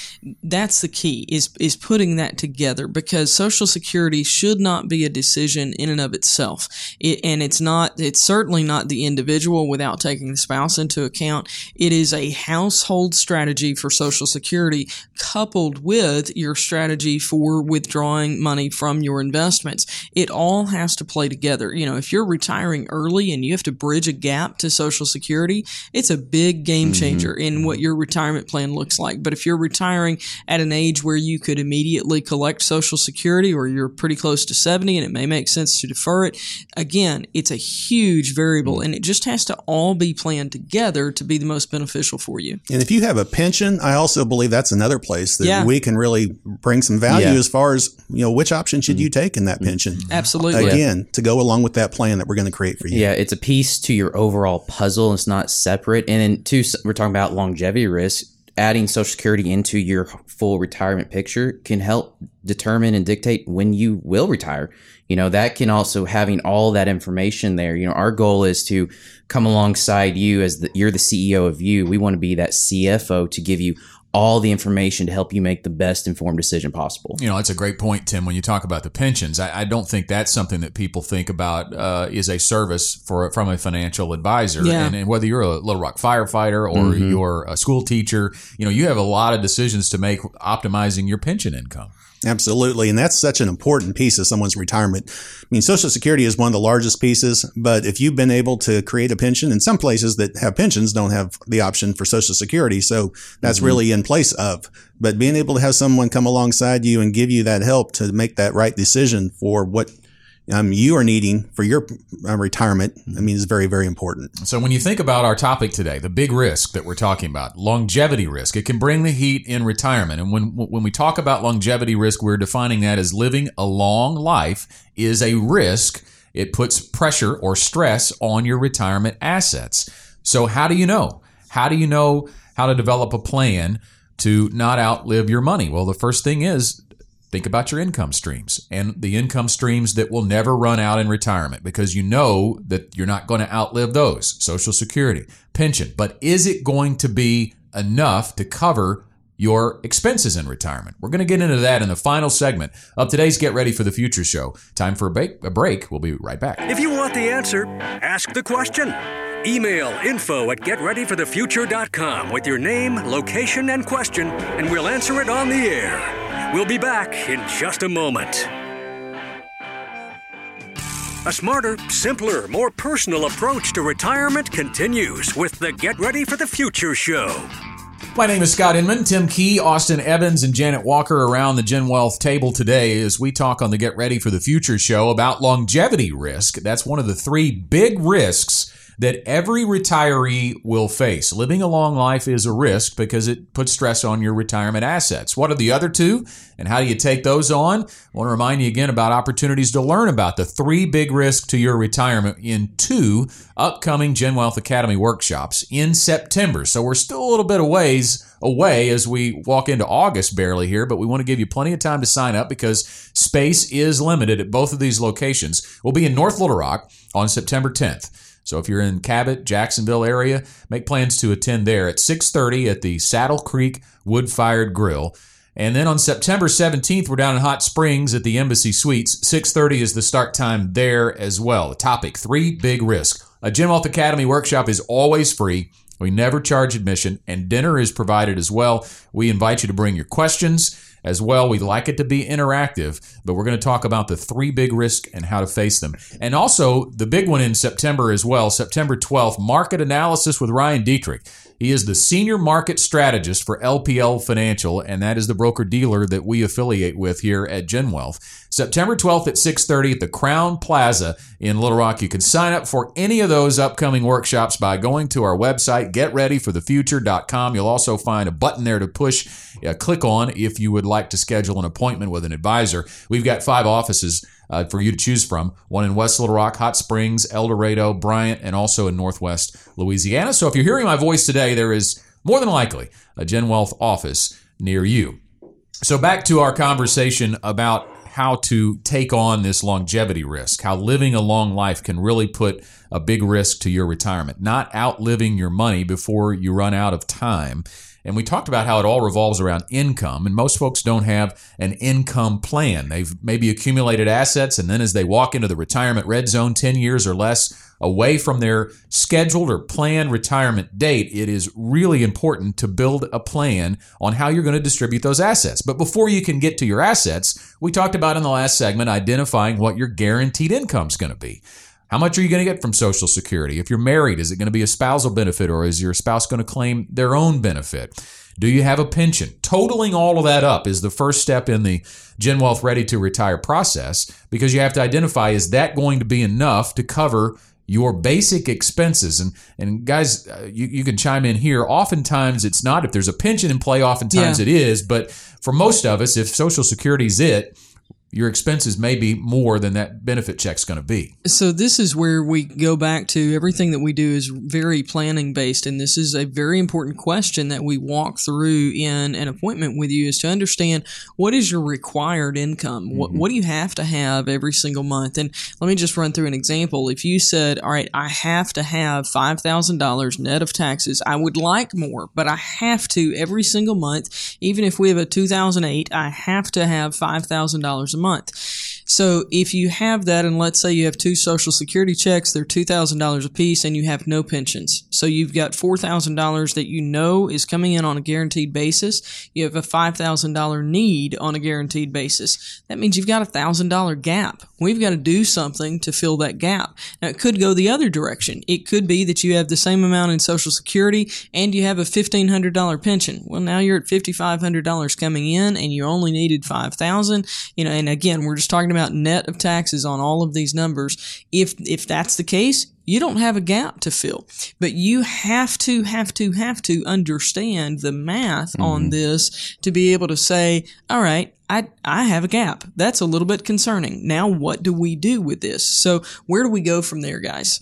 That's the key is is putting that together because Social Security should not be a decision in and of itself, it, and it's not. It's certainly not the individual without taking the spouse into account. It is a household strategy for Social Security coupled with your strategy for withdrawing money from your investments. It all has to play together. You know, if you're retiring early and you have to bridge a gap to Social Security, it's a big game mm-hmm. changer in what your retirement plan looks like. But if you're retiring at an age where you could immediately collect Social Security or you're pretty close to 70 and it may make sense to defer it, again, it's a huge variable mm-hmm. and it just has to all be planned together to be the most beneficial for you. And if you have a pension, I also believe that's another place that Yeah. we can really bring some value Yeah. as far as, you know, which option should you mm-hmm. take in that mm-hmm. pension? Absolutely. Again, to go along with that plan that we're going to create for you. Yeah, it's a piece to your overall puzzle. It's not separate. And then two, we're talking about longevity risk. Adding Social Security into your full retirement picture can help determine and dictate when you will retire. You know, that can also having all that information there. You know, our goal is to come alongside you as the, you're the CEO of you. We want to be that CFO to give you all the information to help you make the best informed decision possible. You know, it's a great point, Tim. When you talk about the pensions, I, I don't think that's something that people think about uh, is a service for from a financial advisor. Yeah. And, and whether you're a Little Rock firefighter or you're a school teacher, you know, you have a lot of decisions to make optimizing your pension income. Absolutely. And that's such an important piece of someone's retirement. I mean, Social Security is one of the largest pieces, but if you've been able to create a pension, in some places that have pensions don't have the option for Social Security. So that's mm-hmm. really in place of. But being able to have someone come alongside you and give you that help to make that right decision for what um, you are needing for your uh, retirement, I mean, is very, very important. So, when you think about our topic today, the big risk that we're talking about, longevity risk, it can bring the heat in retirement. And when when we talk about longevity risk, we're defining that as living a long life is a risk. It puts pressure or stress on your retirement assets. So, how do you know? How do you know how to develop a plan to not outlive your money? Well, the first thing is Think about your income streams and the income streams that will never run out in retirement because you know that you're not going to outlive those Social Security, pension. But is it going to be enough to cover your expenses in retirement? We're going to get into that in the final segment of today's Get Ready for the Future show. Time for a break. A break. We'll be right back. If you want the answer, ask the question. Email info at getreadyforthefuture.com with your name, location, and question, and we'll answer it on the air. We'll be back in just a moment. A smarter, simpler, more personal approach to retirement continues with the Get Ready for the Future show. My name is Scott Inman. Tim Key, Austin Evans, and Janet Walker around the Gen Wealth table today as we talk on the Get Ready for the Future show about longevity risk. That's one of the three big risks that every retiree will face. Living a long life is a risk because it puts stress on your retirement assets. What are the other two and how do you take those on? I want to remind you again about opportunities to learn about the three big risks to your retirement in two upcoming Gen Wealth Academy workshops in September. So we're still a little bit of ways away as we walk into August barely here, but we want to give you plenty of time to sign up because space is limited at both of these locations. We'll be in North Little Rock on September 10th. So if you're in Cabot, Jacksonville area, make plans to attend there at 6:30 at the Saddle Creek Wood Fired Grill. And then on September 17th, we're down in Hot Springs at the Embassy Suites. 6:30 is the start time there as well. Topic: three big Risk. A Gen Wealth Academy workshop is always free. We never charge admission, and dinner is provided as well. We invite you to bring your questions as well. we'd like it to be interactive, but we're going to talk about the three big risks and how to face them. And also the big one in September as well, September 12th, market analysis with Ryan Detrick. He is the senior market strategist for LPL Financial, and that is the broker dealer that we affiliate with here at Gen Wealth. September 12th at 6:30 at the Crowne Plaza in Little Rock. You can sign up for any of those upcoming workshops by going to our website, getreadyforthefuture.com. You'll also find a button there to push, uh, click on if you would like to schedule an appointment with an advisor. We've got five offices uh, for you to choose from one in West Little Rock, Hot Springs, El Dorado, Bryant, and also in Northwest Louisiana. So if you're hearing my voice today, there is more than likely a Gen Wealth office near you. So back to our conversation about how to take on this longevity risk, how living a long life can really put a big risk to your retirement, not outliving your money before you run out of time. And we talked about how it all revolves around income. And most folks don't have an income plan. They've maybe accumulated assets, and then as they walk into the retirement red zone 10 years or less away from their scheduled or planned retirement date, it is really important to build a plan on how you're going to distribute those assets. But before you can get to your assets, we talked about in the last segment identifying what your guaranteed income is going to be. How much are you going to get from Social Security? If you're married, is it going to be a spousal benefit or is your spouse going to claim their own benefit? Do you have a pension? Totaling all of that up is the first step in the Gen Wealth Ready to Retire process because you have to identify is that going to be enough to cover your basic expenses and and guys uh, you, you can chime in here oftentimes it's not if there's a pension in play oftentimes yeah. it is but for most of us if social security is it your expenses may be more than that benefit check's going to be. So this is where we go back to everything that we do is very planning based and this is a very important question that we walk through in an appointment with you is to understand what is your required income? Mm-hmm. What what do you have to have every single month? And let me just run through an example. If you said, "All right, I have to have $5,000 net of taxes. I would like more, but I have to every single month, even if we have a 2008, I have to have $5,000 a month month. So if you have that, and let's say you have two Social Security checks, they're two thousand dollars a piece, and you have no pensions, so you've got four thousand dollars that you know is coming in on a guaranteed basis. You have a five thousand dollar need on a guaranteed basis. That means you've got a thousand dollar gap. We've got to do something to fill that gap. Now it could go the other direction. It could be that you have the same amount in Social Security and you have a fifteen hundred dollar pension. Well, now you're at fifty five hundred dollars coming in, and you only needed five thousand. You know, and again, we're just talking about net of taxes on all of these numbers. If if that's the case, you don't have a gap to fill. But you have to, have to, have to understand the math Mm-hmm. on this to be able to say, all right, I, I have a gap. That's a little bit concerning. Now, what do we do with this? So, where do we go from there, guys?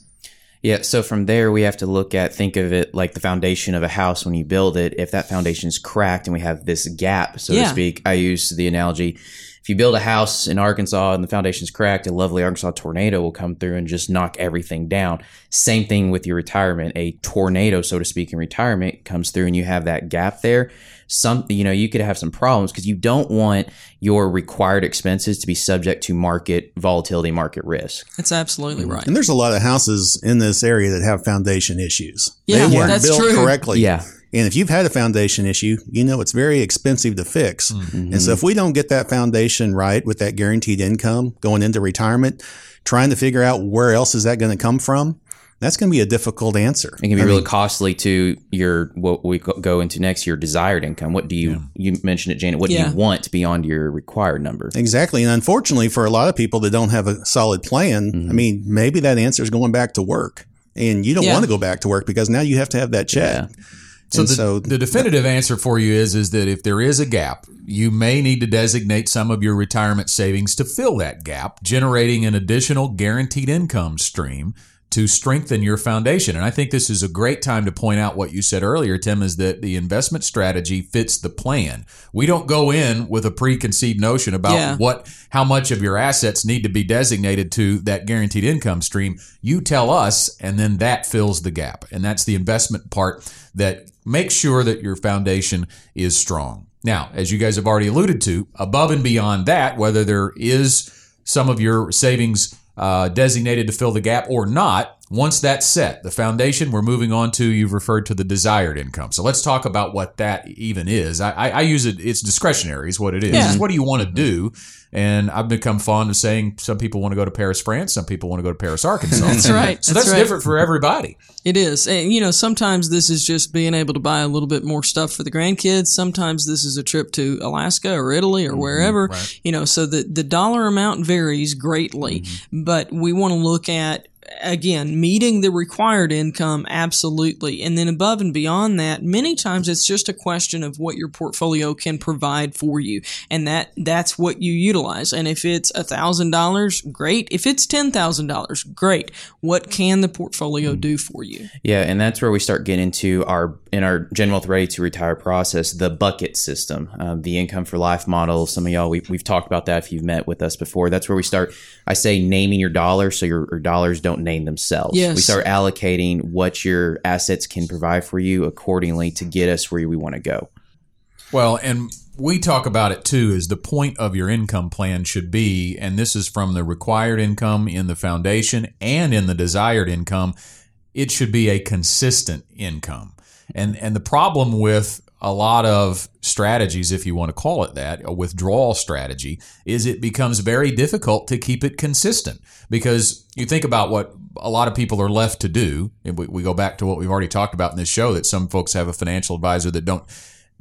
Yeah, so from there we have to look at think of it like the foundation of a house when you build it. If that foundation is cracked and we have this gap, so Yeah. to speak, I use the analogy if you build a house in Arkansas and the foundation's cracked, a lovely Arkansas tornado will come through and just knock everything down. Same thing with your retirement. A tornado, so to speak, in retirement comes through and you have that gap there. Some, you know, you could have some problems because you don't want your required expenses to be subject to market volatility, market risk. That's absolutely mm-hmm. right. And there's a lot of houses in this area that have foundation issues. Yeah, they weren't that's built true. correctly. Yeah. And if you've had a foundation issue, you know it's very expensive to fix. Mm-hmm. And so if we don't get that foundation right with that guaranteed income going into retirement, trying to figure out where else is that going to come from, that's going to be a difficult answer. It can be I really mean, costly to your what we go- go into next, your desired income. What do you you mentioned it, Janet? What Yeah. do you want beyond your required number? Exactly. And unfortunately, for a lot of people that don't have a solid plan, I mm-hmm. mean, maybe that answer is going back to work. And you don't Yeah. want to go back to work because now you have to have that check. So the, so- the definitive answer for you is is that if there is a gap, you may need to designate some of your retirement savings to fill that gap, generating an additional guaranteed income stream to strengthen your foundation. And I think this is a great time to point out what you said earlier, Tim, is that the investment strategy fits the plan. We don't go in with a preconceived notion about Yeah. what how much of your assets need to be designated to that guaranteed income stream. You tell us, and then that fills the gap. And that's the investment part that makes sure that your foundation is strong. Now, as you guys have already alluded to, above and beyond that, whether there is some of your savings uh, designated to fill the gap or not, once that's set, the foundation, we're moving on to, you've referred to the desired income. So let's talk about what that even is. I, I, I use it, it's discretionary, is what it is. Yeah. It's what do you want to mm-hmm. do? And I've become fond of saying some people want to go to Paris, France, some people want to go to Paris, Arkansas. That's right. So That's that's, right. different for everybody. It is. And, you know, sometimes this is just being able to buy a little bit more stuff for the grandkids. Sometimes this is a trip to Alaska or Italy or mm-hmm. wherever, you know, so the, the dollar amount varies greatly. Mm-hmm. But we want to look at, again, meeting the required income, absolutely. And then above and beyond that, many times it's just a question of what your portfolio can provide for you. And that, that's what you utilize. And if it's a thousand dollars, great. If it's ten thousand dollars, great. What can the portfolio do for you? Yeah, and that's where we start getting into our in our Gen Wealth Ready to Retire process, the bucket system, um, the income for life model. Some of y'all we, we've talked about that if you've met with us before. That's where we start. I say naming your dollars so your, your dollars don't name themselves. Yes. We start allocating what your assets can provide for you accordingly to get us where we want to go. Well, and we talk about it too is the point of your income plan should be, and this is from the required income in the foundation and in the desired income, it should be a consistent income. And and the problem with a lot of strategies, if you want to call it that, a withdrawal strategy, is it becomes very difficult to keep it consistent because you think about what a lot of people are left to do. And we, we go back to what we've already talked about in this show that some folks have a financial advisor that don't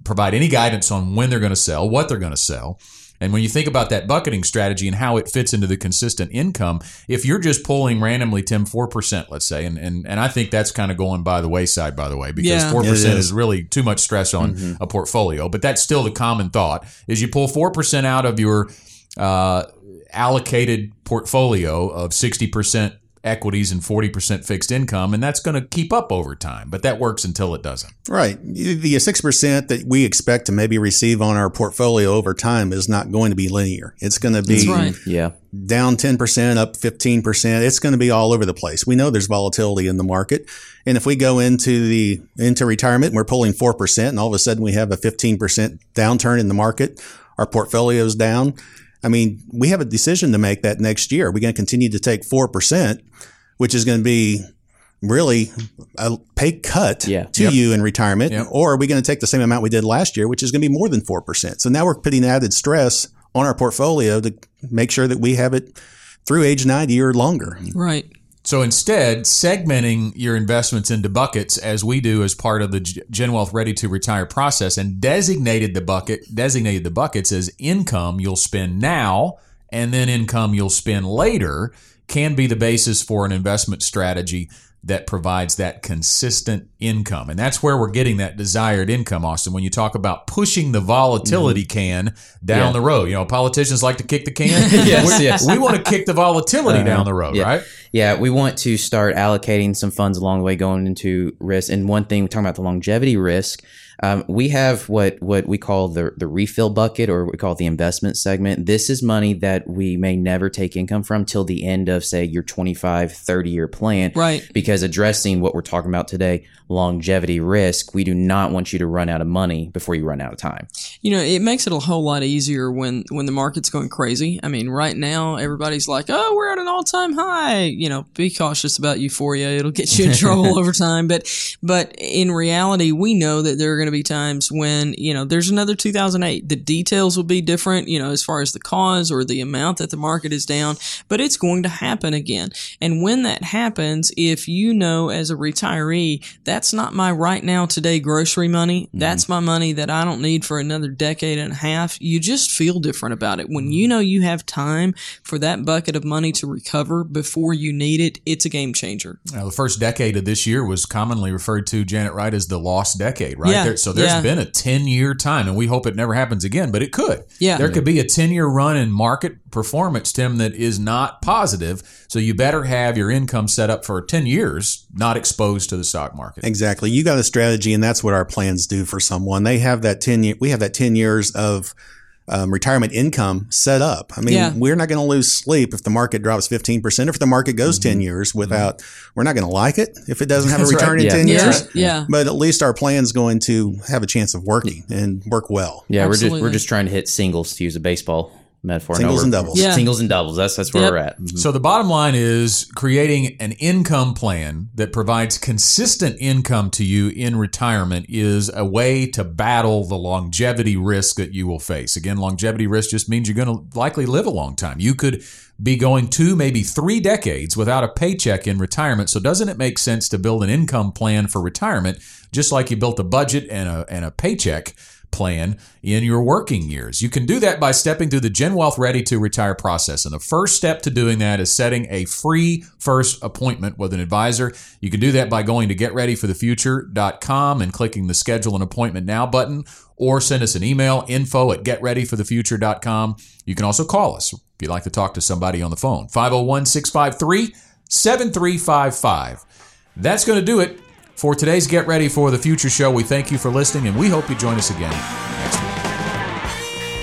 provide any guidance on when they're going to sell, what they're going to sell. And when you think about that bucketing strategy and how it fits into the consistent income, if you're just pulling randomly, Tim, 4%, let's say, and, and, and I think that's kind of going by the wayside, by the way, because Yeah. 4% It is. is. really too much stress on a portfolio. But that's still the common thought is you pull 4% out of your uh, allocated portfolio of 60% equities and 40% fixed income, and that's going to keep up over time. But that works until it doesn't. Right. The six percent that we expect to maybe receive on our portfolio over time is not going to be linear. It's going to be right. Yeah. down ten percent, up fifteen percent. It's going to be all over the place. We know there's volatility in the market, and if we go into the into retirement, and we're pulling four percent, and all of a sudden we have a fifteen percent downturn in the market, our portfolio's down. I mean, we have a decision to make that next year. We're going to continue to take 4%, which is going to be really a pay cut Yeah. to Yep. you in retirement, Yep. or are we going to take the same amount we did last year, which is going to be more than 4%? So now we're putting added stress on our portfolio to make sure that we have it through age 90 or longer. Right. So instead, segmenting your investments into buckets, as we do as part of the Gen Wealth Ready to Retire process, and designated the bucket designated the buckets as income you'll spend now, and then income you'll spend later, can be the basis for an investment strategy that provides that consistent income. And that's where we're getting that desired income, Austin. When you talk about pushing the volatility mm-hmm. can down Yeah. the road, you know, politicians like to kick the can. Yes, we, yes. we want to kick the volatility uh-huh. down the road, yeah. right? Yeah, we want to start allocating some funds along the way going into risk. And one thing, we're talking about the longevity risk. Um, we have what what we call the the refill bucket, or we call the investment segment. This is money that we may never take income from till the end of, say, your 25, 30 year plan. Right. Because addressing what we're talking about today, longevity risk, we do not want you to run out of money before you run out of time. You know, it makes it a whole lot easier when when the market's going crazy. I mean, right now everybody's like, "Oh, we're at an all-time high." You know, be cautious about euphoria; it'll get you in trouble over time. But but in reality, we know that there are going to be times when you know there's another 2008. The details will be different, you know, as far as the cause or the amount that the market is down, but it's going to happen again. And when that happens, if you know as a retiree, that's not my right now today grocery money. Mm-hmm. That's my money that I don't need for another decade and a half. You just feel different about it. When you mm-hmm. know you have time for that bucket of money to recover before you need it, it's a game changer. Now, the first decade of this year was commonly referred to, Janet Wright, as the lost decade, right? Yeah, There, so there's yeah. been a 10 year time, and we hope it never happens again, but it could. Yeah. There could be a 10 year run in market performance, Tim, that is not positive. So you better have your income set up for 10 years, not exposed to the stock market. Exactly. You got a strategy, and that's what our plans do for someone. They have that 10 year, we have that 10 years of um, retirement income set up. I mean, Yeah. we're not going to lose sleep if the market drops 15%, or if the market goes 10 years without, we're not going to like it if it doesn't have a That's right. return in Yeah. 10 Yeah, years. yeah. But at least our plan's going to have a chance of working and work well. Yeah, we're just we're just trying to hit singles to use a baseball metaphor. Singles No, and doubles. Yeah. Singles and doubles. That's that's where Yep. we're at. Mhm. So the bottom line is creating an income plan that provides consistent income to you in retirement is a way to battle the longevity risk that you will face. Again, longevity risk just means you're going to likely live a long time. You could be going two, maybe three decades without a paycheck in retirement. So doesn't it make sense to build an income plan for retirement just like you built a budget and a and a paycheck? Plan in your working years. You can do that by stepping through the Gen Wealth Ready to Retire process. And the first step to doing that is setting a free first appointment with an advisor. You can do that by going to getreadyforthefuture.com and clicking the schedule an appointment now button or send us an email info at getreadyforthefuture.com. You can also call us if you'd like to talk to somebody on the phone. 501 653 7355. That's going to do it for today's Get Ready for the Future show. We thank you for listening and we hope you join us again next.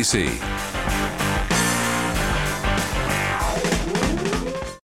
NBC.